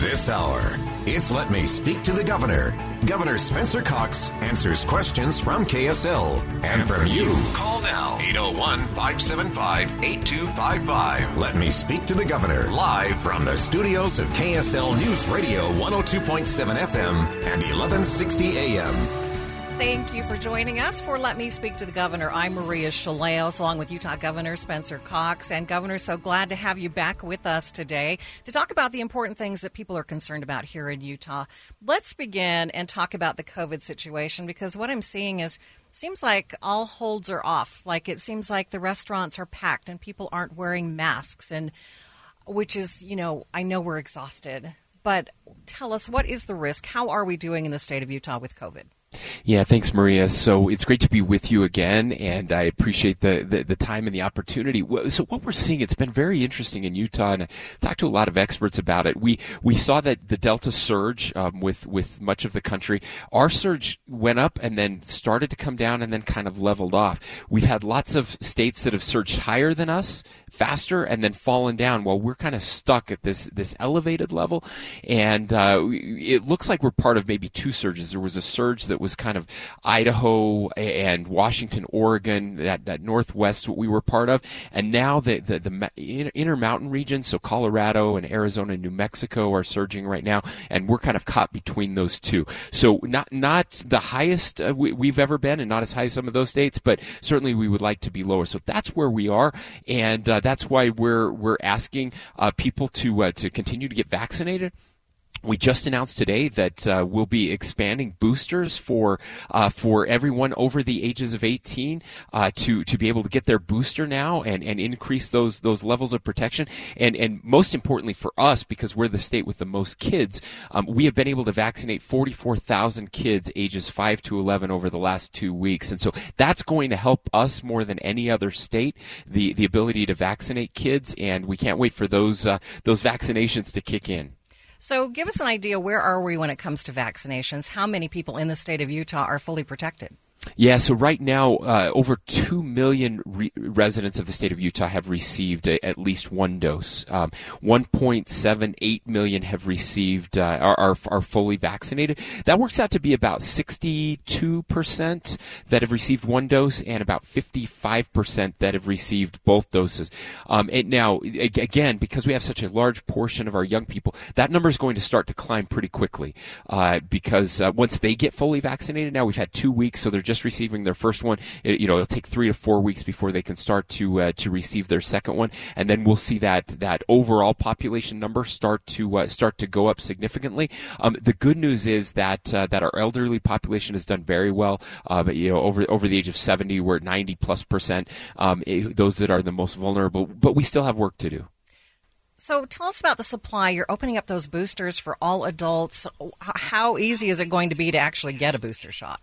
This hour, it's Let Me Speak to the Governor. Governor Spencer Cox answers questions from KSL and from you. Call now 801 575 8255. Let Me Speak to the Governor live from the studios of KSL News Radio 102.7 FM and 1160 AM. Thank you for joining us for Let Me Speak to the Governor. I'm Maria Shilaos, along with Utah Governor Spencer Cox. And Governor, so glad to have you back with us today to talk about the important things that people are concerned about here in Utah. Let's begin and talk about the COVID situation because what I'm seeing is seems like all holds are off. Like it seems like the restaurants are packed and people aren't wearing masks and which is, you know, I know we're exhausted, but tell us what is the risk? How are we doing in the state of Utah with COVID? Yeah, thanks, Maria. So it's great to be with you again, and I appreciate the, the, the, time and the opportunity. So what we're seeing, it's been very interesting in Utah, and I talked to a lot of experts about it. We we saw that the Delta surge um, with with much of the country, our surge went up and then started to come down and then kind of leveled off. We've had lots of states that have surged higher than us, faster, and then fallen down. While we're kind of stuck at this this elevated level, and uh, it looks like we're part of maybe two surges. There was a surge that was kind of Idaho and Washington, Oregon, that, that Northwest what we were part of. And now the, the, the Intermountain regions, so Colorado and Arizona and New Mexico are surging right now. And we're kind of caught between those two. So not, not the highest uh, we, we've ever been and not as high as some of those states, but certainly we would like to be lower. So that's where we are. And uh, that's why we're, we're asking uh, people to, uh, to continue to get vaccinated we just announced today that uh, we'll be expanding boosters for uh, for everyone over the ages of 18 uh, to to be able to get their booster now and, and increase those those levels of protection. And and most importantly for us because we're the state with the most kids um, we have been able to vaccinate 44,000 kids ages 5 to 11 over the last two weeks. And so that's going to help us more than any other state the the ability to vaccinate kids. And we can't wait for those uh, those vaccinations to kick in. So, give us an idea where are we when it comes to vaccinations? How many people in the state of Utah are fully protected? Yeah, so right now, uh, over 2 million re- residents of the state of Utah have received a, at least one dose. Um, 1.78 million have received, uh, are, are, are, fully vaccinated. That works out to be about 62% that have received one dose and about 55% that have received both doses. Um, and now, again, because we have such a large portion of our young people, that number is going to start to climb pretty quickly uh, because uh, once they get fully vaccinated, now we've had two weeks, so they're just receiving their first one, it, you know, it'll take three to four weeks before they can start to uh, to receive their second one, and then we'll see that that overall population number start to uh, start to go up significantly. Um, the good news is that uh, that our elderly population has done very well. Uh, but you know, over over the age of 70, we're at 90 plus percent. Um, it, those that are the most vulnerable, but we still have work to do. So tell us about the supply. You're opening up those boosters for all adults. How easy is it going to be to actually get a booster shot?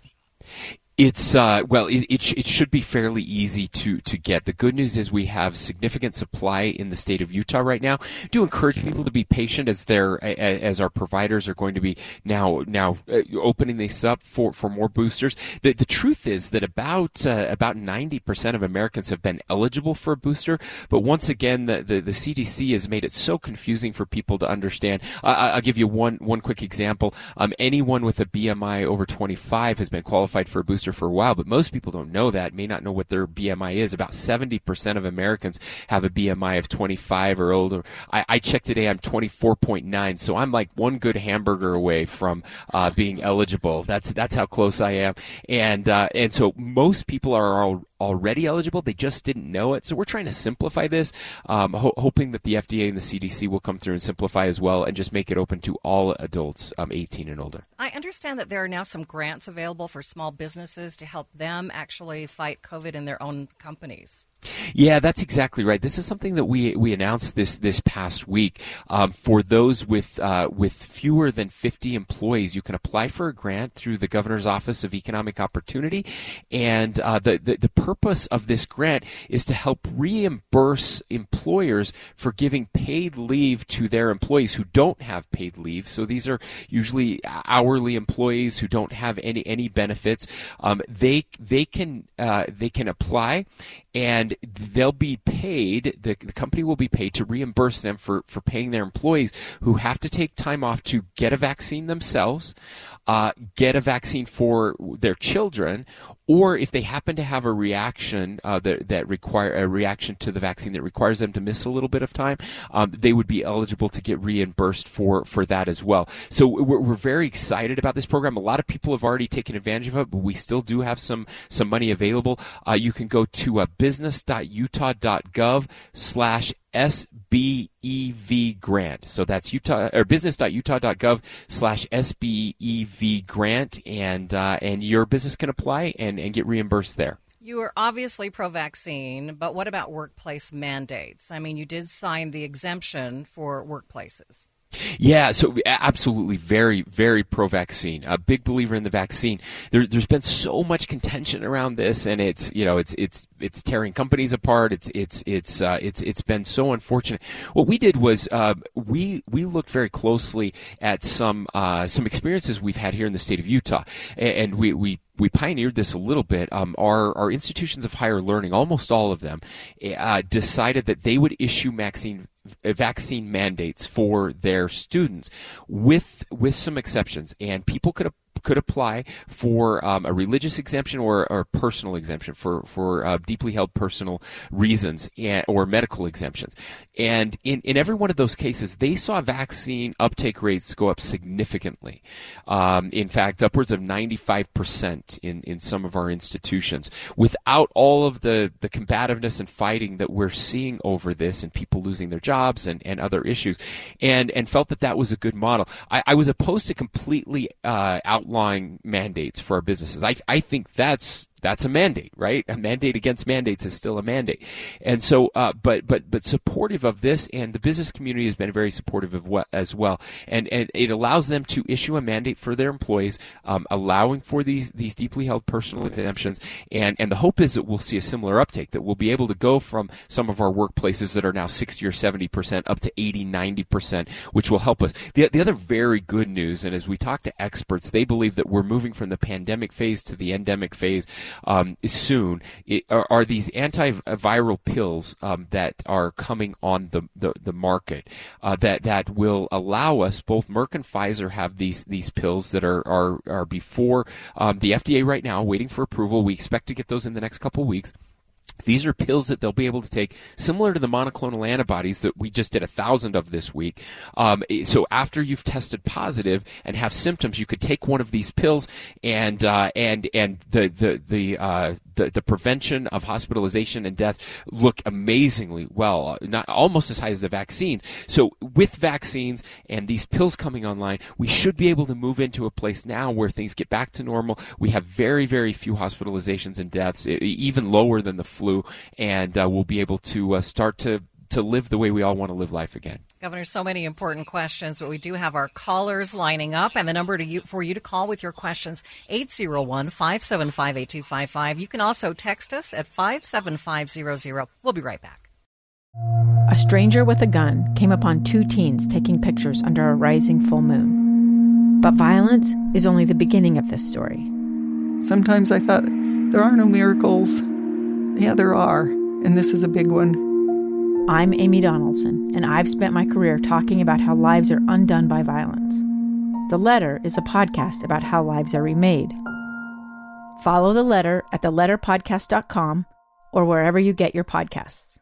It's uh, well, it, it, sh- it, should be fairly easy to to get. The good news is we have significant supply in the state of Utah right now. I do encourage people to be patient as their as our providers are going to be now now uh, opening this up for, for more boosters. The the truth is that about uh, about ninety percent of Americans have been eligible for a booster, but once again, the, the, the CDC has made it so confusing for people to understand. I'll give you one one quick example. Um, anyone with a BMI over twenty five has been qualified for a booster for a while, but most people don't know that, may not know what their BMI is. About 70% of Americans have a BMI of 25 or older. I, I checked today, I'm 24.9, so I'm like one good hamburger away from uh, being eligible. That's that's how close I am, and uh, and so most people are all, already eligible. They just didn't know it. So we're trying to simplify this, um, ho- hoping that the FDA and the CDC will come through and simplify as well and just make it open to all adults um, 18 and older. I understand that there are now some grants available for small businesses to help them actually fight COVID in their own companies. Yeah, that's exactly right. This is something that we we announced this this past week. Um, for those with uh, with fewer than 50 employees, you can apply for a grant through the Governor's Office of Economic Opportunity, and uh, the, the the purpose of this grant is to help reimburse employers for giving paid leave to their employees who don't have paid leave. So these are usually hourly employees who don't have any any benefits. Um, they they can uh, they can apply and they'll be paid the, the, company will be paid to reimburse them for, for paying their employees who have to take time off to get a vaccine themselves uh, get a vaccine for their children, or if they happen to have a reaction uh, that, that require a reaction to the vaccine that requires them to miss a little bit of time, um, they would be eligible to get reimbursed for for that as well. So we're, we're very excited about this program. A lot of people have already taken advantage of it, but we still do have some some money available. Uh, you can go to uh, business.utah.gov slash SBEV grant. So that's Utah or business.utah.gov slash SBEV grant, and uh, and your business can apply and, and get reimbursed there. You are obviously pro vaccine, but what about workplace mandates? I mean, you did sign the exemption for workplaces. Yeah, so absolutely very, very pro vaccine. A big believer in the vaccine. There, has been so much contention around this, and it's you know it's it's it's tearing companies apart. It's it's it's uh, it's it's been so unfortunate. What we did was uh, we we looked very closely at some uh, some experiences we've had here in the state of Utah, and we we we pioneered this a little bit. Um, our, our institutions of higher learning, almost all of them, uh, decided that they would issue vaccine vaccine mandates for their students, with with some exceptions, and people could could apply for um, a religious exemption or, a personal exemption for for uh, deeply held personal reasons and, or medical exemptions. And in, in every one of those cases, they saw vaccine uptake rates go up significantly. Um, in fact, upwards of 95% in, in some of our institutions. Without all of the, the combativeness and fighting that we're seeing over this and people losing their jobs and, and other issues. And, and felt that that was a good model. I, I was opposed to completely uh, outlawing mandates for our businesses. I, I think that's that's a mandate, right? A mandate against mandates is still a mandate. And so, uh, but but but supportive of this, and the business community has been very supportive of what as well. And and it allows them to issue a mandate for their employees, um, allowing for these these deeply held personal exemptions. And and the hope is that we'll see a similar uptake. That we'll be able to go from some of our workplaces that are now 60 or 70 percent up to 80, 90 percent, which will help us. The the other very good news, and as we talk to experts, they believe that we're moving from the pandemic phase to the endemic phase um, soon it, are, are, these antiviral pills um, that are coming on the the, the market uh, that that will allow us both Merck and Pfizer have these these pills that are are, are before um, the FDA right now waiting for approval. We expect to get those in the next couple weeks. These are pills that they'll be able to take, similar to the monoclonal antibodies that we just did a thousand of this week. Um, so after you've tested positive and have symptoms, you could take one of these pills, and uh, and and the the the uh, the, the prevention of hospitalization and death look amazingly well, uh, not almost as high as the vaccines. So with vaccines and these pills coming online, we should be able to move into a place now where things get back to normal. We have very very few hospitalizations and deaths, even lower than the flu, and uh, we'll be able to uh, start to to live the way we all want to live life again. Governor, so many important questions, but we do have our callers lining up, and the number to you, for you to call with your questions 801 575 8255. You can also text us at 57500. We'll be right back. A stranger with a gun came upon two teens taking pictures under a rising full moon. But violence is only the beginning of this story. Sometimes I thought, there are no miracles. Yeah, there are, and this is a big one. I'm Amy Donaldson, and I've spent my career talking about how lives are undone by violence. The Letter is a podcast about how lives are remade. Follow The Letter at theletterpodcast.com or wherever you get your podcasts.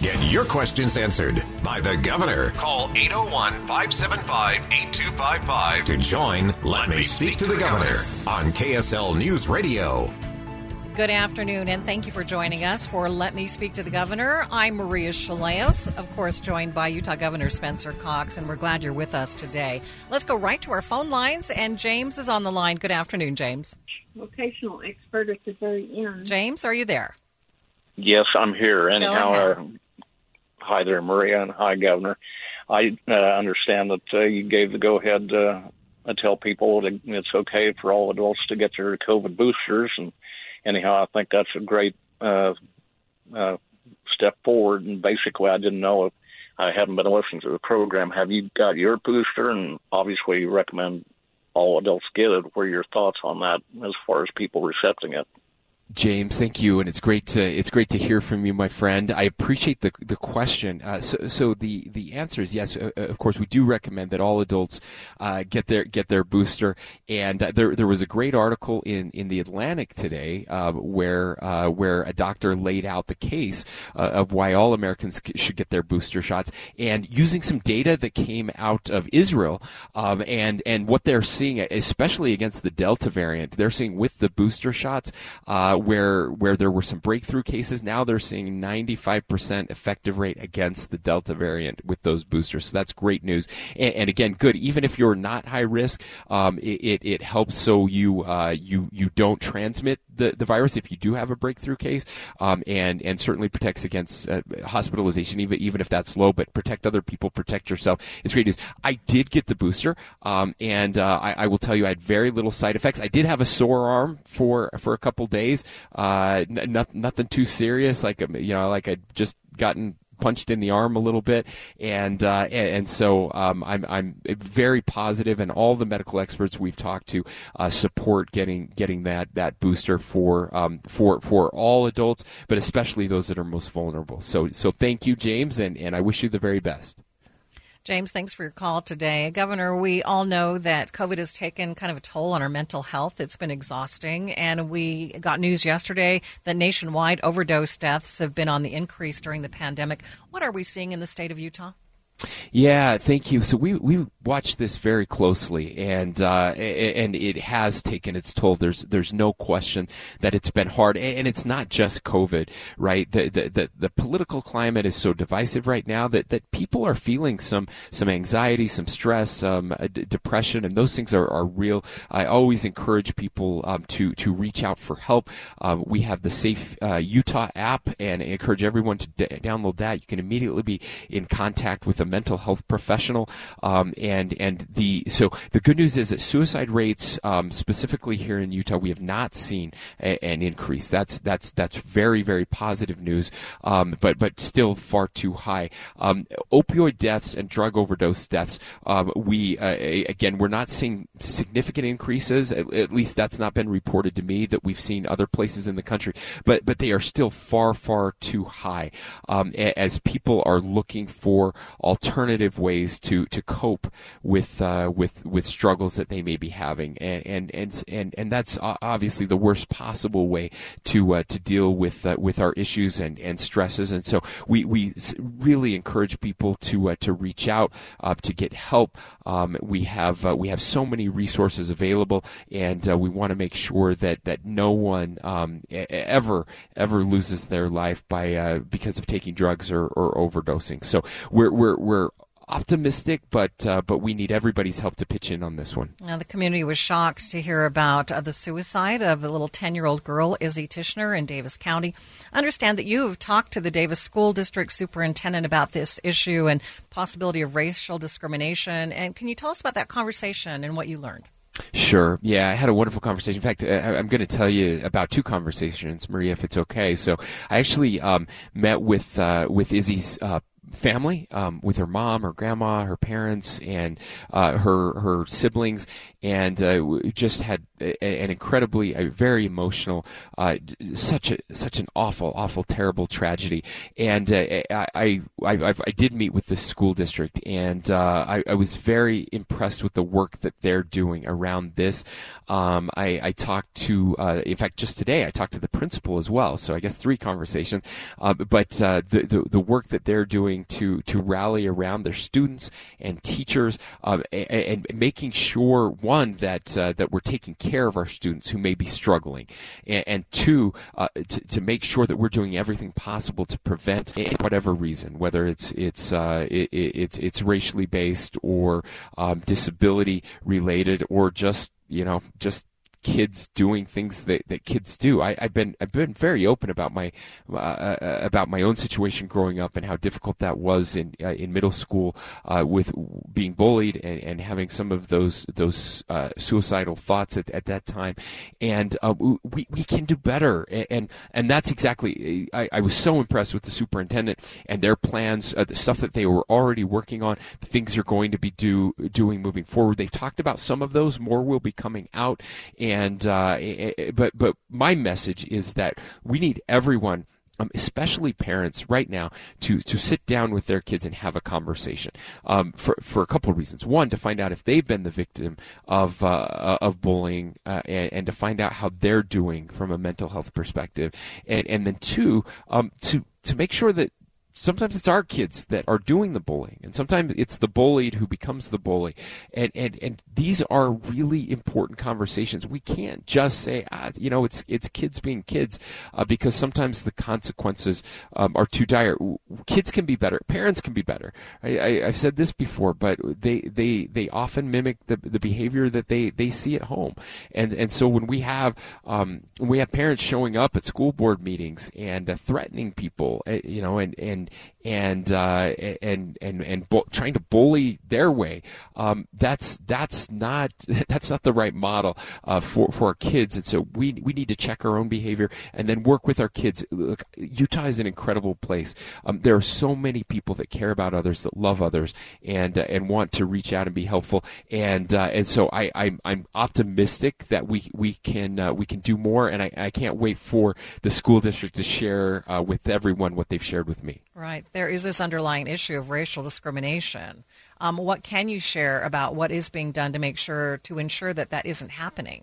Get your questions answered by the governor. Call 801 575 8255 to join Let, Let Me Speak to the Governor on KSL News Radio. Good afternoon, and thank you for joining us for Let Me Speak to the Governor. I'm Maria Shilaos, of course, joined by Utah Governor Spencer Cox, and we're glad you're with us today. Let's go right to our phone lines, and James is on the line. Good afternoon, James. Vocational expert at the very end. James, are you there? Yes, I'm here. Anyhow, uh, hi there, Maria, and hi, Governor. I uh, understand that uh, you gave the go ahead uh, to tell people that it's okay for all adults to get their COVID boosters, and anyhow, I think that's a great uh, uh, step forward. And basically, I didn't know if I haven't been listening to the program. Have you got your booster? And obviously, you recommend all adults get it. What are your thoughts on that as far as people accepting it? James, thank you, and it's great to it's great to hear from you, my friend. I appreciate the the question. Uh, so, so the the answer is yes. Uh, uh of course, we do recommend that all adults uh, get their get their booster. And uh, there there was a great article in, in the Atlantic today uh, where where a doctor laid out the case of why all Americans should get their booster shots, and using some data that came out of Israel, um, and and what they're seeing, especially against the Delta variant, they're seeing with the booster shots uh, where where there were some breakthrough cases. Now they're seeing 95% effective rate against the Delta variant with those boosters. So that's great news. And, and again, good. Even if you're not high risk, um, it, it, it, helps so you uh, you you don't transmit the, the virus if you do have a breakthrough case, um, and and certainly protects against uh, hospitalization even even if that's low. But protect other people, protect yourself. It's great news. I did get the booster, um, and uh, I, I will tell you I had very little side effects. I did have a sore arm for for a couple days. Uh, n- nothing too serious. Like um, you know, like I'd just gotten punched in the arm a little bit, and uh, and, and, so um, I'm I'm very positive, and all the medical experts we've talked to uh, support getting getting that that booster for um, for for all adults, but especially those that are most vulnerable. So so thank you, James, and and I wish you the very best. James, thanks for your call today. Governor, we all know that COVID has taken kind of a toll on our mental health. It's been exhausting. And we got news yesterday that nationwide overdose deaths have been on the increase during the pandemic. What are we seeing in the state of Utah? Yeah, thank you. So we we watched this very closely, and uh, and it has taken its toll. There's there's no question that it's been hard, and it's not just COVID, right? The the the, the political climate is so divisive right now that, that people are feeling some some anxiety, some stress, some uh, depression, and those things are, are real. I always encourage people um, to to reach out for help. Uh, we have the Safe uh, Utah app, and I encourage everyone to d- download that. You can immediately be in contact with a mental health professional. Um, and and the so the good news is that suicide rates, um, specifically here in Utah, we have not seen a, an increase. That's that's that's very very positive news. Um, but but still far too high. Um, opioid deaths and drug overdose deaths. Um, we uh, again we're not seeing significant increases. At, at least that's not been reported to me that we've seen other places in the country. But but they are still far far too high um, as people are looking for alternative ways to, to cope with uh, with with struggles that they may be having, and and and and, and that's obviously the worst possible way to uh, to deal with uh, with our issues and, and stresses. And so we, we really encourage people to uh, to reach out uh, to get help. Um, we have uh, we have so many resources available, and we want to make sure that that no one um, ever ever loses their life by because of taking drugs or, or overdosing. So we're we're we're optimistic, but uh, but we need everybody's help to pitch in on this one. Now, the community was shocked to hear about uh, the suicide of a little ten year old girl, Izzy Tichenor, in Davis County. I understand that you have talked to the Davis School District Superintendent about this issue and possibility of racial discrimination. And can you tell us about that conversation and what you learned? Sure. Yeah, I had a wonderful conversation. In fact, I'm going to tell you about two conversations, Maria, if it's okay. So, I actually um, met with uh, with Izzy's uh, family um, with her mom, her grandma, her parents, and uh, her her siblings, and uh, just had an incredibly, a very emotional, uh, such a such an awful, awful, terrible tragedy. And uh, I, I, I, I did meet with the school district, and uh, I, I, was very impressed with the work that they're doing around this. Um, I, I, talked to, uh, in fact, just today I talked to the principal as well. So I guess three conversations. but the, the the work that they're doing to to rally around their students and teachers, uh, and, and, making sure one that uh, that we're taking care of our students who may be struggling, and, and two uh, to, to make sure that we're doing everything possible to prevent whatever reason, whether it's it's uh, it, it's it's racially based or um, disability related or just you know just kids doing things that, that kids do. I, have been I've been very open about my uh, uh, about my own situation growing up and how difficult that was in uh, in middle school uh, with being bullied and, and having some of those those uh, suicidal thoughts at, at that time. And uh, we we can do better. And and that's exactly I, I was so impressed with the superintendent and their plans, the stuff that they were already working on, the things they're going to be do doing moving forward. They've talked about some of those. More will be coming out. And uh, but but my message is that we need everyone. Um, especially parents right now to to sit down with their kids and have a conversation um, for for a couple of reasons. One, to find out if they've been the victim of uh, of bullying uh, and, and, to find out how they're doing from a mental health perspective, and and then two, um, to to make sure that sometimes it's our kids that are doing the bullying and sometimes it's the bullied who becomes the bully. And and and these are really important conversations. We can't just say ah, you know it's it's kids being kids uh, because sometimes the consequences um, are too dire. Kids can be better. Parents can be better. I, I, have said this before but they they they often mimic the, the behavior that they they see at home. And and so when we have um, when we have parents showing up at school board meetings and uh, threatening people uh, you know and and and uh, and and and bu- trying to bully their way. Um, that's that's not that's not the right model uh, for for our kids. And so we we need to check our own behavior and then work with our kids. Look, Utah is an incredible place. Um, there are so many people that care about others, that love others, and uh, and want to reach out and be helpful. And uh, and so I I'm, I'm optimistic that we we can uh, we can do more. And I, I can't wait for the school district to share uh, with everyone what they've shared with me. Right. There is this underlying issue of racial discrimination. Um, what can you share about what is being done to make sure, to ensure that that isn't happening?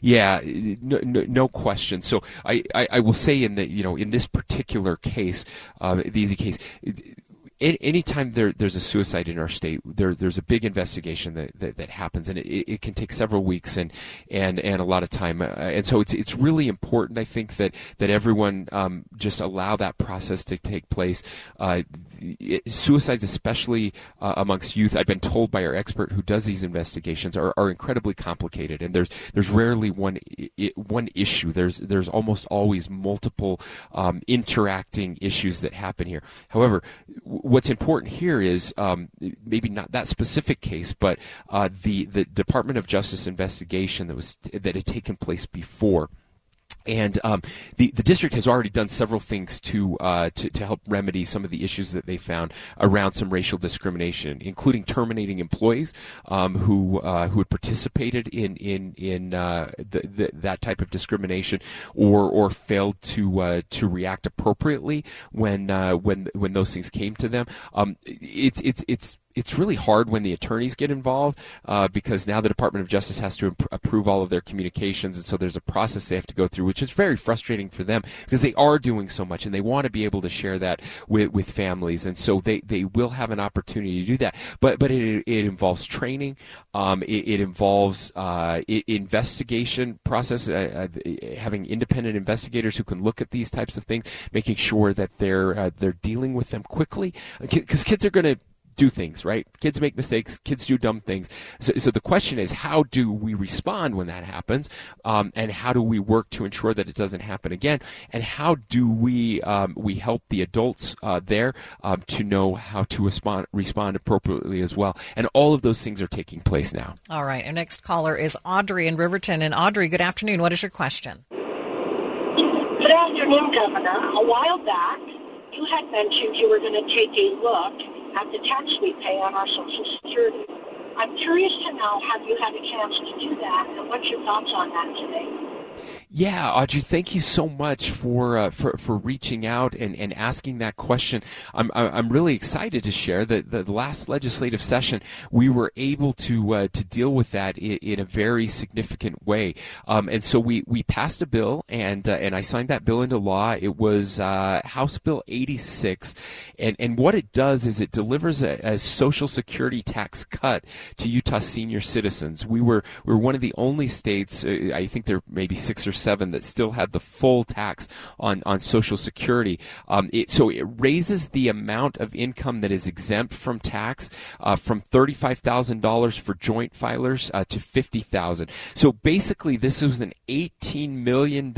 Yeah, no, no, no, question. So I, I, I, will say in the you know in this particular case, uh, the Izzy case, anytime there, there's a suicide in our state, there, there's a big investigation that, that, that happens, and it, it, can take several weeks and, and, and a lot of time. Uh, and so it's, it's really important, I think, that, that everyone um, just allow that process to take place. Uh, suicides, especially uh, amongst youth, I've been told by our expert who does these investigations, are, are incredibly complicated, and there's there's rarely one one issue. There's there's almost always multiple um, interacting issues that happen here. However, what's important here is um, maybe not that specific case, but uh, the the Department of Justice investigation that was that had taken place before and um, the the district has already done several things to, uh, to to help remedy some of the issues that they found around some racial discrimination, including terminating employees um, who uh, who had participated in in in uh, the, the, that type of discrimination, or or failed to uh, to react appropriately when uh, when when those things came to them. Um, it's it's it's it's really hard when the attorneys get involved uh, because now the Department of Justice has to imp- approve all of their communications, and so there's a process they have to go through, which is very frustrating for them because they are doing so much and they want to be able to share that with, with families, and so they, they will have an opportunity to do that. But but it, it involves training, um, it, it, involves uh, investigation process, uh, uh, having independent investigators who can look at these types of things, making sure that they're uh, they're dealing with them quickly because kids are going to do things, right? Kids make mistakes, kids do dumb things. So, so the question is, how do we respond when that happens? Um, and how do we work to ensure that it doesn't happen again? And how do we um, we help the adults uh, there um, to know how to respond respond appropriately as well? And all of those things are taking place now. All right. Our next caller is Audrey in Riverton. And Audrey, good afternoon. What is your question? Good afternoon, Governor. A while back, you had mentioned you were going to take a look at the tax we pay on our Social Security. I'm curious to know, have you had a chance to do that, and what's your thoughts on that today? Yeah, Audrey, thank you so much for uh, for for reaching out and, and asking that question. I'm I'm really excited to share that the last legislative session we were able to uh, to deal with that in, in a very significant way. Um, and so we, we passed a bill and uh, and I signed that bill into law. It was uh, House Bill 86, and and what it does is it delivers a, a Social Security tax cut to Utah senior citizens. We were we were one of the only states. Uh, I think there may be six or seven that still had the full tax on, on Social Security. Um, it, so it raises the amount of income that is exempt from tax uh, from $35,000 for joint filers uh, to 50000 So basically, this was an $18 million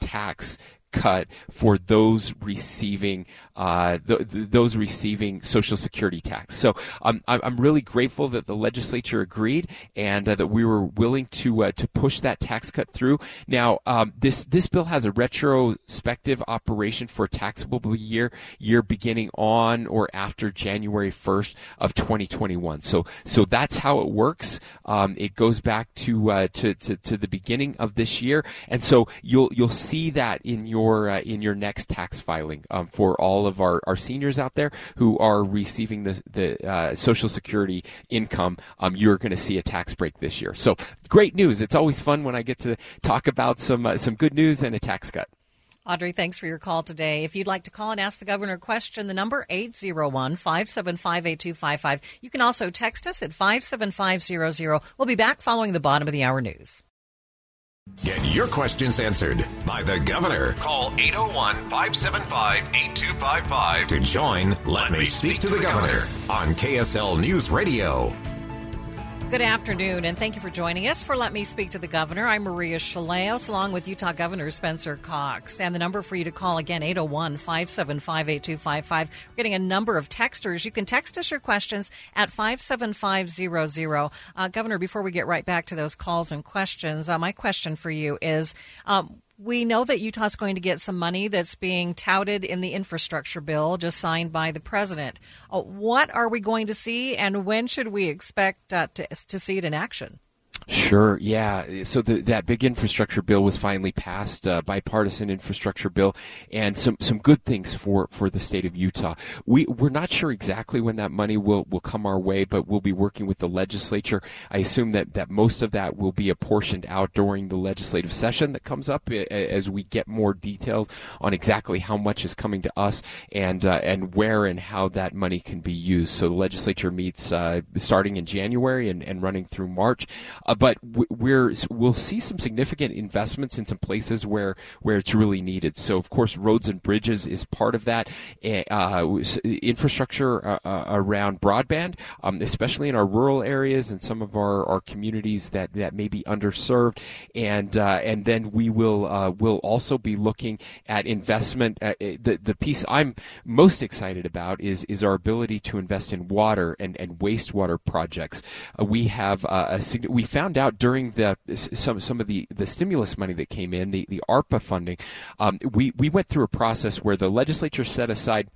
tax cut for those receiving uh, th- th- those receiving Social Security tax. So um, I'm really grateful that the legislature agreed and uh, that we were willing to uh, to push that tax cut through. Now um, this this bill has a retrospective operation for a taxable year year beginning on or after January 1st of 2021. So so that's how it works. Um, it goes back to, uh, to, to to the beginning of this year, and so you'll you'll see that in your uh, in your next tax filing um, for of our, our seniors out there who are receiving the, the uh, Social Security income, um, you're going to see a tax break this year. So great news. It's always fun when I get to talk about some, uh, some good news and a tax cut. Audrey, thanks for your call today. If you'd like to call and ask the governor a question, the number 801-575-8255. You can also text us at 57500. We'll be back following the bottom of the hour news. Get your questions answered by the governor. Call 801 575 8255 to join Let, Let Me Speak, speak to the Governor on KSL News Radio. Good afternoon, and thank you for joining us for Let Me Speak to the Governor. I'm Maria Shilaos, along with Utah Governor Spencer Cox. And the number for you to call again, 801 575 8255. We're getting a number of texters. You can text us your questions at 57500. Uh, Governor, before we get right back to those calls and questions, uh, my question for you is um, we know that Utah's going to get some money that's being touted in the infrastructure bill just signed by the president. Uh, what are we going to see, and when should we expect uh, to, to see it in action? Sure. Yeah. So the, that big infrastructure bill was finally passed, uh, bipartisan infrastructure bill, and some some good things for, for the state of Utah. We we're not sure exactly when that money will, will come our way, but we'll be working with the legislature. I assume that, that most of that will be apportioned out during the legislative session that comes up as we get more details on exactly how much is coming to us and uh, and where and how that money can be used. So the legislature meets uh, starting in January and, and running through March. But we're we'll see some significant investments in some places where where it's really needed. So of course, roads and bridges is part of that. Eh, uh, infrastructure uh, uh, around broadband, um, especially in our rural areas and some of our, our communities that, that may be underserved, and and then we will will also be looking at investment. Eh, the the piece I'm most excited about is is our ability to invest in water and, and wastewater projects. we have a we found out during the some some of the, the stimulus money that came in, the, the ARPA funding, um, we, we went through a process where the legislature set aside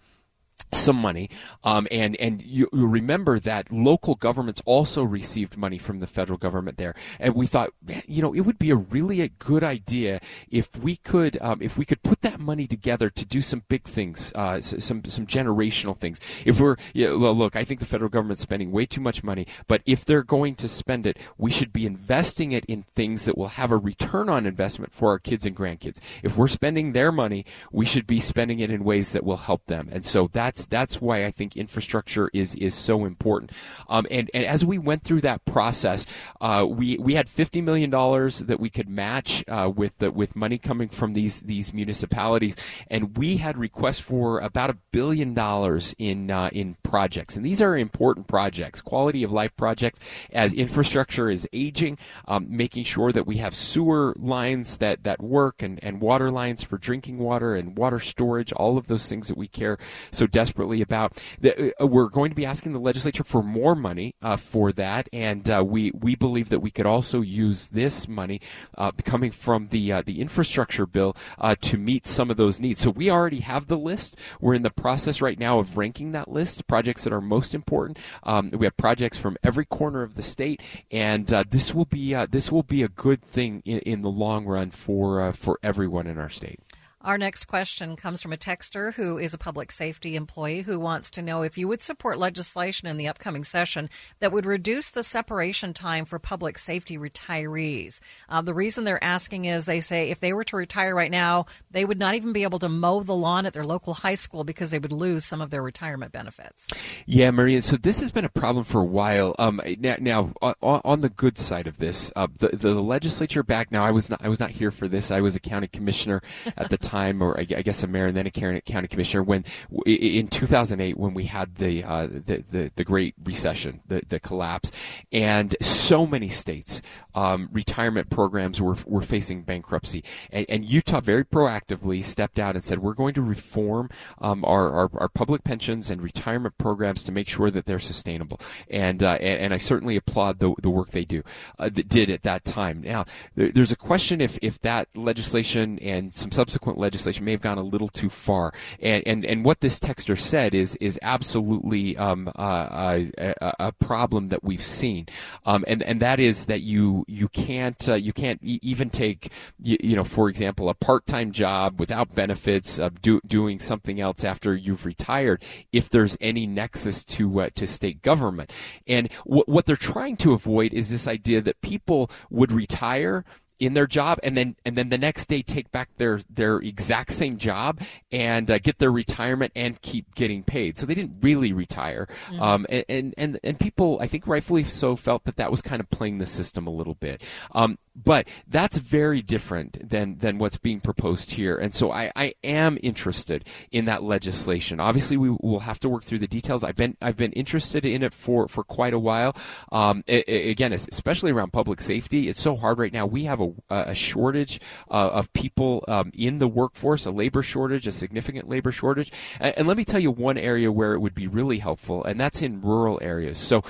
some money, um, and and you, you, remember that local governments also received money from the federal government there, and we thought, you know, it would be a really a good idea if we could um, if we could put that money together to do some big things, uh, some some generational things. If we're, you know, well, look, I think the federal government's spending way too much money, but if they're going to spend it, we should be investing it in things that will have a return on investment for our kids and grandkids. If we're spending their money, we should be spending it in ways that will help them, and so that's that's that's why I think infrastructure is is so important. Um, and and as we went through that process, uh, we we had fifty million dollars that we could match uh, with the, with money coming from these these municipalities, and we had requests for about a billion dollars in uh, in projects, and these are important projects, quality of life projects, as infrastructure is aging, um, making sure that we have sewer lines that that work and and water lines for drinking water and water storage, all of those things that we care so desperately about. Uh, we're going to be asking the legislature for more money uh, for that, and uh, we we believe that we could also use this money uh, coming from the uh, the infrastructure bill uh, to meet some of those needs. So we already have the list. We're in the process right now of ranking that list, projects that are most important. Um, we have projects from every corner of the state, and this will be this will be a good thing in, in the long run for for everyone in our state. Our next question comes from a texter who is a public safety employee who wants to know if you would support legislation in the upcoming session that would reduce the separation time for public safety retirees. Uh, the reason they're asking is they say if they were to retire right now, they would not even be able to mow the lawn at their local high school because they would lose some of their retirement benefits. Yeah, Maria. So this has been a problem for a while. Um, now, now on, on, the good side of this, uh, the, the legislature back now. I was not I was not here for this. I was a county commissioner at the time, or I, guess a mayor and then a county commissioner when in 2008 when we had the uh, the, the, the Great Recession, the the collapse, and so many states um, retirement programs were were facing bankruptcy, and, and, Utah very proactively stepped out and said we're going to reform um, our, our, our public pensions and retirement programs to make sure that they're sustainable, and uh, and, and, I certainly applaud the the work they do uh, that did at that time. Now there, there's a question if if that legislation and some subsequent legislation may have gone a little too far. And and, and what this texter said is is absolutely um, uh, a, a, problem that we've seen, um, and and that is that you you can't uh, you can't even take you, you, know for example a part time job without benefits of do, doing something else after you've retired if there's any nexus to uh, to state government. And w- what they're trying to avoid is this idea that people would retire in their job and then and then the next day take back their their exact same job and uh, get their retirement and keep getting paid. So they didn't really retire, mm-hmm. um, and, and and people I think rightfully so felt that that was kind of playing the system a little bit. Um, but that's very different than than what's being proposed here, and so I, I am interested in that legislation. Obviously, we will have to work through the details. I've been I've been interested in it for for quite a while. Um, it, again, especially around public safety, it's so hard right now. We have a, a shortage uh, of people um, in the workforce, a labor shortage, a significant labor shortage. And, and, let me tell you one area where it would be really helpful, and that's in rural areas. So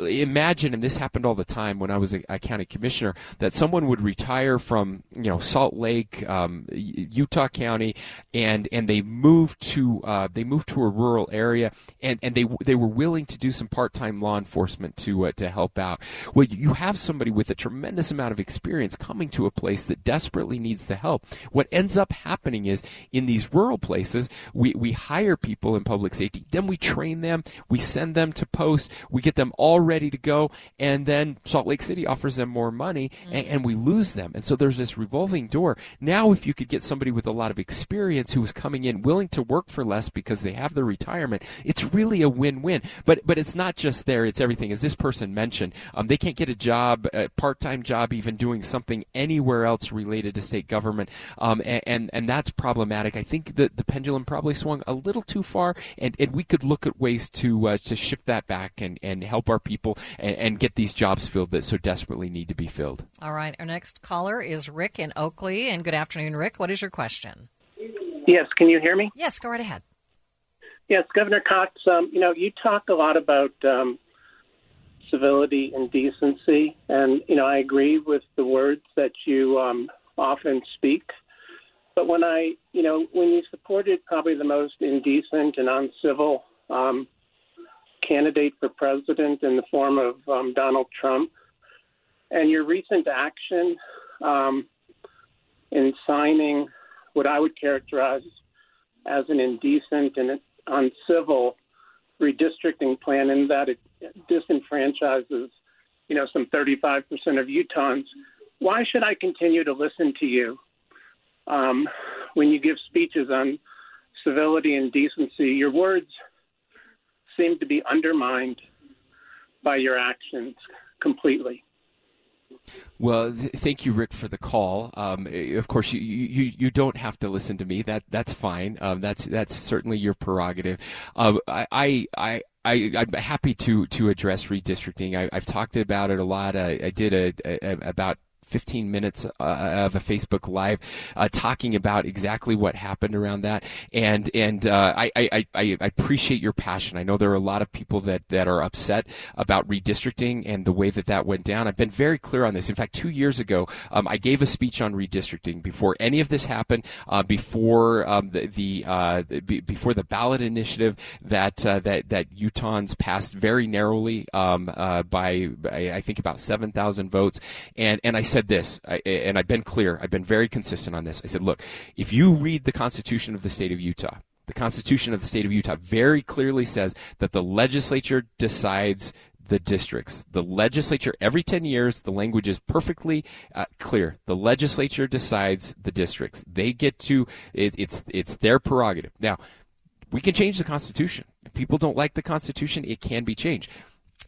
imagine, and this happened all the time when I was a, a county commissioner, that someone someone would retire from you know Salt Lake, um, Utah County, and and they moved to uh, they moved to a rural area, and, and they they were willing to do some part time law enforcement to uh, to help out. Well, you have somebody with a tremendous amount of experience coming to a place that desperately needs the help. What ends up happening is in these rural places, we we hire people in public safety, then we train them, we send them to post, we get them all ready to go, and then Salt Lake City offers them more money, mm-hmm. and, and we lose them. And so there's this revolving door. Now, if you could get somebody with a lot of experience who is coming in willing to work for less because they have the retirement, it's really a win-win. But but it's not just there; it's everything. As this person mentioned, um, they can't get a job, a part-time job, even doing something anywhere else related to state government, um, and, and, and that's problematic. I think that the pendulum probably swung a little too far, and, and we could look at ways to uh, to shift that back and, and help our people and, and get these jobs filled that so desperately need to be filled. All right. Our next caller is Rick in Oakley. And good afternoon, Rick. What is your question? Yes. Can you hear me? Yes. Go right ahead. Yes, Governor Cox. Um, you know, you talk a lot about um, civility and decency, and you know, I agree with the words that you um, often speak. But when I, you know, when you supported probably the most indecent and uncivil um, candidate for president in the form of um, Donald Trump, and your recent action um, in signing what I would characterize as an indecent and uncivil redistricting plan, in that it disenfranchises, you know, some 35% of Utahns. Why should I continue to listen to you um, when you give speeches on civility and decency? Your words seem to be undermined by your actions completely. Well, th- thank you, Rick, for the call. Um, of course, you, you you don't have to listen to me. That that's fine. Um, that's that's certainly your prerogative. Um, I, I I. I, am happy to to address redistricting. I, have talked about it a lot. I, I did a, a, about 15 minutes uh, of a Facebook Live uh, talking about exactly what happened around that. And and uh, I, I, I, appreciate your passion. I know there are a lot of people that, that are upset about redistricting and the way that that went down. I've been very clear on this. In fact, two years ago, um, I gave a speech on redistricting before any of this happened, uh, before um, the, the uh, before the ballot initiative that uh, that that Utahns passed very narrowly um, by, by I think about 7,000 votes. And and I said said this, I, and I've been clear. I've been very consistent on this. I said, look, if you read the Constitution of the state of Utah, the Constitution of the state of Utah very clearly says that the legislature decides the districts. The legislature, every 10 years, the language is perfectly uh, clear. The legislature decides the districts. They get to, it, it's, it's their prerogative. Now, we can change the Constitution. If people don't like the Constitution, it can be changed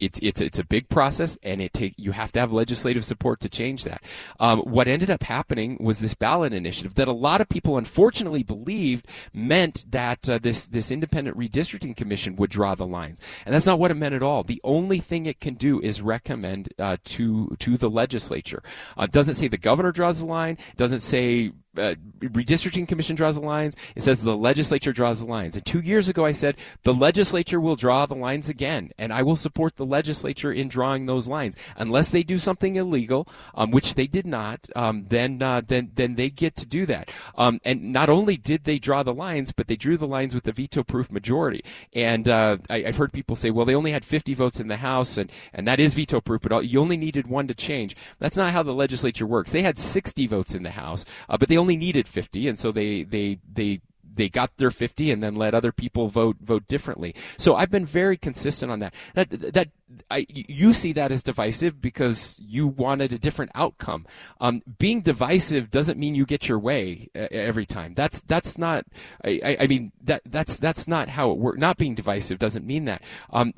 it's it's it's a big process, and it take you have to have legislative support to change that. Um, what ended up happening was this ballot initiative that a lot of people unfortunately believed meant that uh, this this independent redistricting commission would draw the lines, and that's not what it meant at all. The only thing it can do is recommend uh, to to the legislature. Uh, it doesn't say the governor draws the line. Doesn't say uh, redistricting commission draws the lines. It says the legislature draws the lines. And two years ago, I said the legislature will draw the lines again, and I will support the legislature in drawing those lines unless they do something illegal, um, which they did not. Um, then, uh, then, then they get to do that. Um, and not only did they draw the lines, but they drew the lines with a veto-proof majority. And uh, I, have heard people say, well, they only had 50 votes in the House, and and that is veto-proof, but you only needed one to change. That's not how the legislature works. They had 60 votes in the House, uh, but they only needed 50, and so they they they they got their 50 and then let other people vote vote differently. So I've been very consistent on that. That that I, you see that as divisive because you wanted a different outcome. Um, being divisive doesn't mean you get your way every time. That's that's not. I, I, mean that that's that's not how it works. Not being divisive doesn't mean that. Um,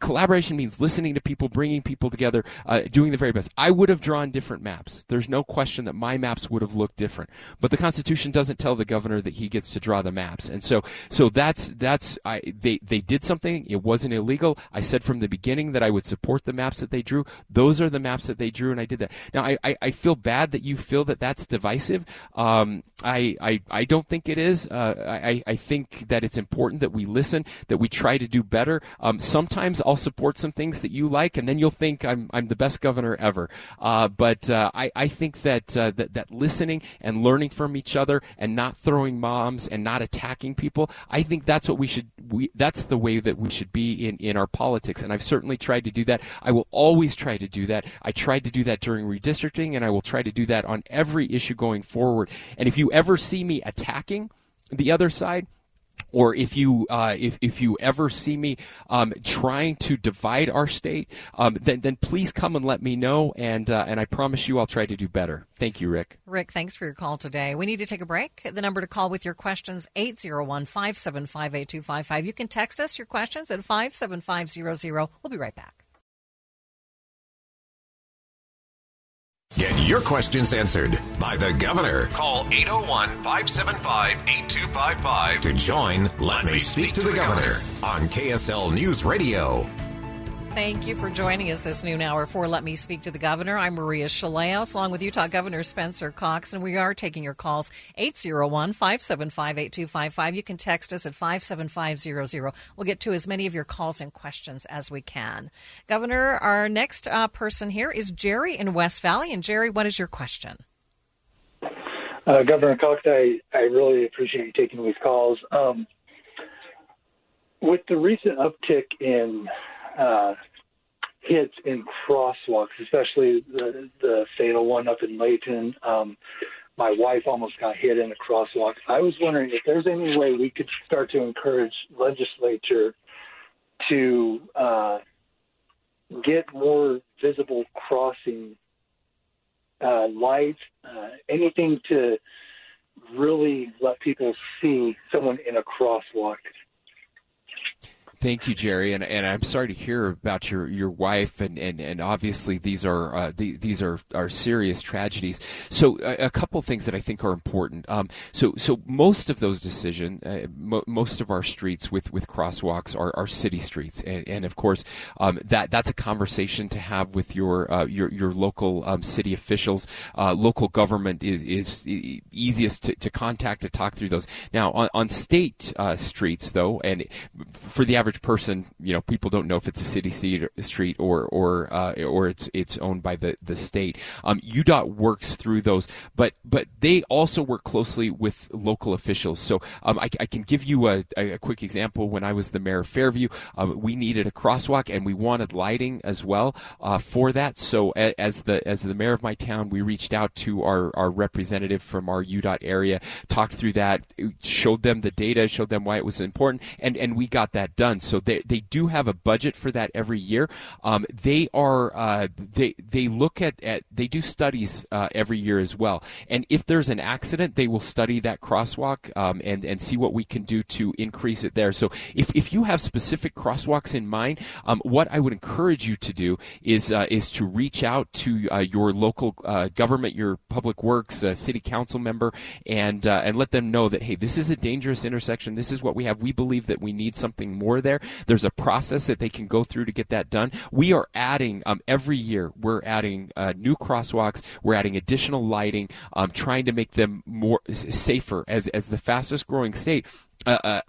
collaboration means listening to people, bringing people together, uh, doing the very best. I would have drawn different maps. There's no question that my maps would have looked different. But the Constitution doesn't tell the governor that he gets to draw the maps, and so so that's that's I they they did something. It wasn't illegal. I said from the beginning that I would support the maps that they drew. Those are the maps that they drew, and I did that. Now, I, I, I feel bad that you feel that that's divisive. Um, I, I, I don't think it is. Uh, I, I think that it's important that we listen, that we try to do better. Um, sometimes I'll support some things that you like, and then you'll think I'm, I'm the best governor ever. Uh, but uh, I, I think that, uh, that that listening and learning from each other and not throwing bombs and not attacking people, I think that's what we should. We that's the way that we should be in in our politics. And I've certainly tried to do that. I will always try to do that. I tried to do that during redistricting, and I will try to do that on every issue going forward. And if you ever see me attacking the other side, or if you uh, if if you ever see me um, trying to divide our state, um, then then please come and let me know, and uh, and I promise you I'll try to do better. Thank you, Rick. Rick, thanks for your call today. We need to take a break. The number to call with your questions 801-575-8255. You can text us your questions at 57500. We'll be right back. Get your questions answered by the governor. Call 801 575 8255 to join Let, Let Me Speak, speak to, to the, governor, governor on KSL News Radio. Thank you for joining us this noon hour for Let Me Speak to the Governor. I'm Maria Shilaos, along with Utah Governor Spencer Cox, and we are taking your calls 801 575 8255. You can text us at 57500. We'll get to as many of your calls and questions as we can. Governor, our next uh, person here is Jerry in West Valley. And Jerry, what is your question? Uh, Governor Cox, I, I really appreciate you taking these calls. Um, with the recent uptick in uh, hits in crosswalks, especially the, the fatal one up in Layton. Um, my wife almost got hit in a crosswalk. I was wondering if there's any way we could start to encourage legislature to uh, get more visible crossing uh, lights, uh, anything to really let people see someone in a crosswalk. Thank you, Jerry, and and I'm sorry to hear about your, your wife, and, and, and obviously these are uh, the, these are, are serious tragedies. So a, a couple things that I think are important. Um, so so most of those decisions, uh, mo- most of our streets with, with crosswalks are, are city streets, and, and of course um, that that's a conversation to have with your uh, your your local um, city officials. Uh, local government is is easiest to, to contact to talk through those. Now on on state uh, streets though, and for the average average person, you know, people don't know if it's a city street or or uh, or it's it's owned by the the state. Um, UDOT works through those, but but they also work closely with local officials. So um, I, I, can give you a, a, quick example. When I was the mayor of Fairview, um, we needed a crosswalk and we wanted lighting as well uh, for that. So as the as the mayor of my town, we reached out to our our representative from our UDOT area, talked through that, showed them the data, showed them why it was important, and and we got that done. So they they do have a budget for that every year. Um, they are uh, they they look at, at they do studies uh, every year as well. And if there's an accident, they will study that crosswalk um, and and see what we can do to increase it there. So if, if you have specific crosswalks in mind, um, what I would encourage you to do is uh, is to reach out to uh, your local uh, government, your public works, uh, city council member, and and let them know that hey, this is a dangerous intersection. This is what we have. We believe that we need something more there. There's a process that they can go through to get that done. We are adding um, every year. We're adding new crosswalks. We're adding additional lighting, um, trying to make them more safer as as the fastest growing state. Uh,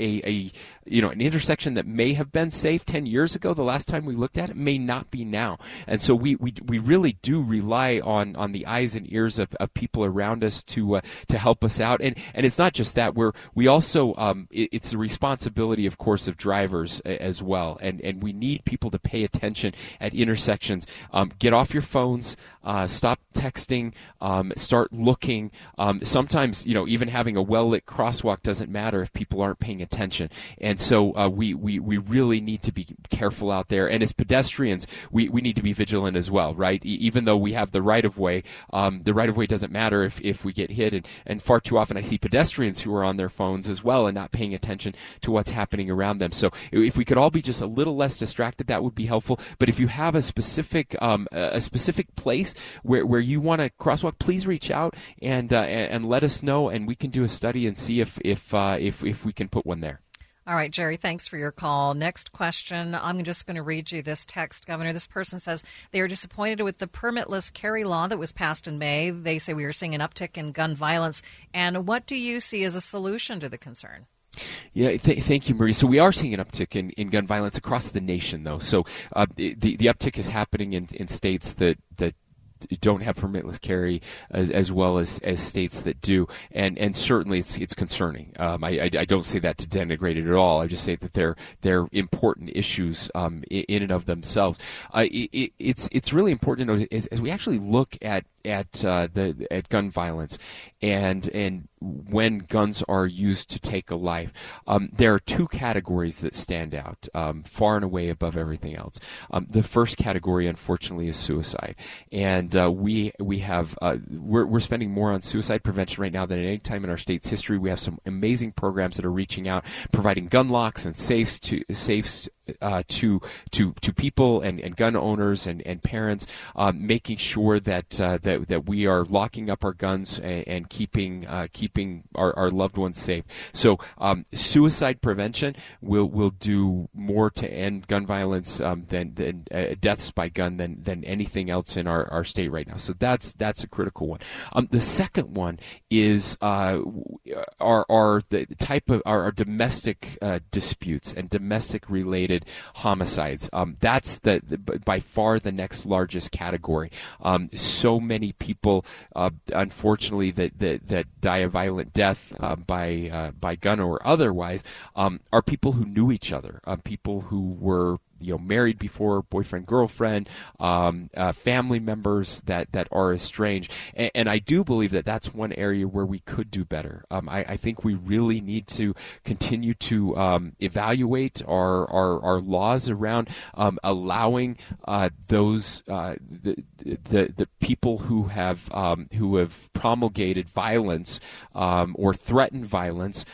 a, a you know an intersection that may have been safe 10 years ago. The last time we looked at it may not be now. And so we we, we really do rely on on the eyes and ears of, of people around us to uh, to help us out. And and it's not just that. We're we also um, it, it's the responsibility of course of drivers as well. And and we need people to pay attention at intersections. Um, get off your phones uh, stop texting um, start looking. Um, sometimes you know even having a well lit crosswalk doesn't matter if people aren't paying attention. And so uh, we, we, we really need to be careful out there. And as pedestrians, we, we need to be vigilant as well, right? E- even though we have the right of way, um, the right of way doesn't matter if, if we get hit. And, and far too often I see pedestrians who are on their phones as well and not paying attention to what's happening around them. So if we could all be just a little less distracted, that would be helpful. But if you have a specific um, a specific place where, where you want to crosswalk, please reach out and, uh, and let us know, and we can do a study and see if if uh, if if we can put one there. All right, Jerry, thanks for your call. Next question. I'm just going to read you this text, Governor. This person says they are disappointed with the permitless carry law that was passed in May. They say we are seeing an uptick in gun violence. And what do you see as a solution to the concern? Yeah, th- thank you, Marie. So we are seeing an uptick in, in gun violence across the nation, though. So uh, the the uptick is happening in, in states that that don't have permitless carry as, as well as, as states that do, and and certainly it's it's concerning. Um, I, I, I don't say that to denigrate it at all. I just say that they're they're important issues um, in, in, and of themselves. Uh, it, it's it's really important to know as, as we actually look at at uh, the at gun violence and and when guns are used to take a life. Um, there are two categories that stand out um, far and away above everything else. Um, the first category, unfortunately, is suicide, and uh, we we have uh, we're we're spending more on suicide prevention right now than at any time in our state's history. We have some amazing programs that are reaching out, providing gun locks and safes to safes uh, to to to people and, and gun owners and, and parents, um, making sure that uh, that that we are locking up our guns and, and keeping uh, keeping our, our loved ones safe. So um, suicide prevention will will do more to end gun violence um, than than uh, deaths by gun than than anything else in our, our state right now. So that's that's a critical one. Um, the second one is uh, our our the type of our, our domestic uh, disputes and domestic related homicides. Um, that's the, the, by far the next largest category. Um, so many people, uh, unfortunately, that, that, that die a violent death uh, by uh, by gun or otherwise um, are people who knew each other, uh, people who were you know married before boyfriend girlfriend um, uh, family members that that are estranged. And, and, I do believe that that's one area where we could do better. Um, I, I, think we really need to continue to um, evaluate our, our, our laws around um, allowing uh, those uh, the, the the people who have um, who have promulgated violence um, or threatened violence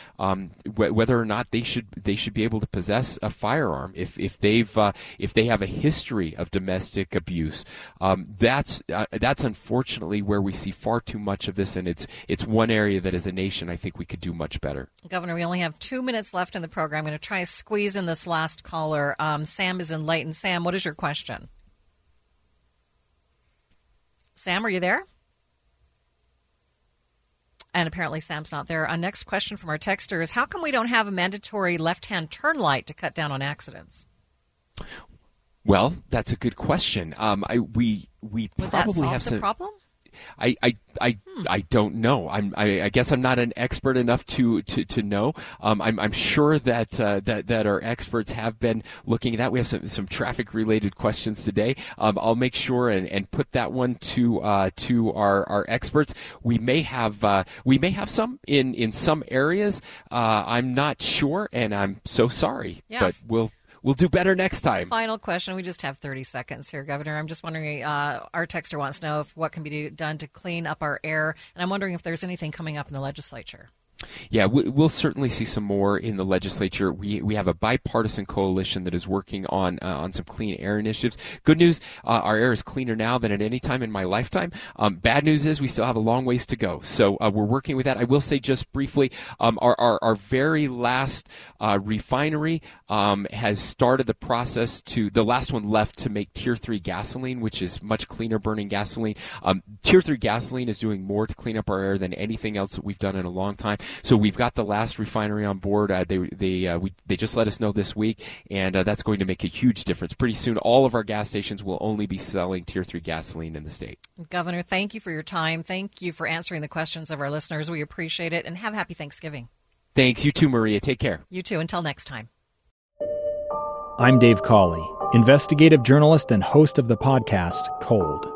whether or not they should they should be able to possess a firearm. If if they've uh, if they have a history of domestic abuse. Um, that's uh, that's unfortunately where we see far too much of this, and it's it's one area that as a nation I think we could do much better. Governor, we only have two minutes left in the program. I'm going to try to squeeze in this last caller. Um, Sam is in. Sam, what is your question? Sam, are you there? And apparently Sam's not there. Our next question from our texter is how come we don't have a mandatory left hand turn light to cut down on accidents? Well, that's a good question. Um, I, we we Would probably have some problem? I I I, I don't know. I'm I, I guess I'm not an expert enough to to, to know. Um, I'm I'm sure that uh, that that our experts have been looking at that. We have some some traffic related questions today. Um, I'll make sure and, and put that one to uh, to our, our experts. We may have uh, we may have some in in some areas. Uh, I'm not sure, and I'm so sorry. Yeah. But we'll we'll do better next time. Final question. We just have 30 seconds here, Governor. I'm just wondering, uh, our texter wants to know if what can be do, done to clean up our air. And I'm wondering if there's anything coming up in the legislature. Yeah, we- we'll certainly see some more in the legislature. We we have a bipartisan coalition that is working on uh, on some clean air initiatives. Good news, uh, our air is cleaner now than at any time in my lifetime. Um, bad news is we still have a long ways to go. So uh, we're working with that. I will say just briefly, um, our, our our very last uh, refinery um, has started the process to the last one left to make Tier Three gasoline, which is much cleaner burning gasoline. Um, Tier Three gasoline is doing more to clean up our air than anything else that we've done in a long time. So we've got the last refinery on board. Uh, they they uh, we, they just let us know this week, and uh, that's going to make a huge difference. Pretty soon, all of our gas stations will only be selling Tier Three gasoline in the state. Governor, thank you for your time. Thank you for answering the questions of our listeners. We appreciate it. And have happy Thanksgiving. Thanks, you too, Maria. Take care. You too. Until next time. I'm Dave Cawley, investigative journalist and host of the podcast Cold.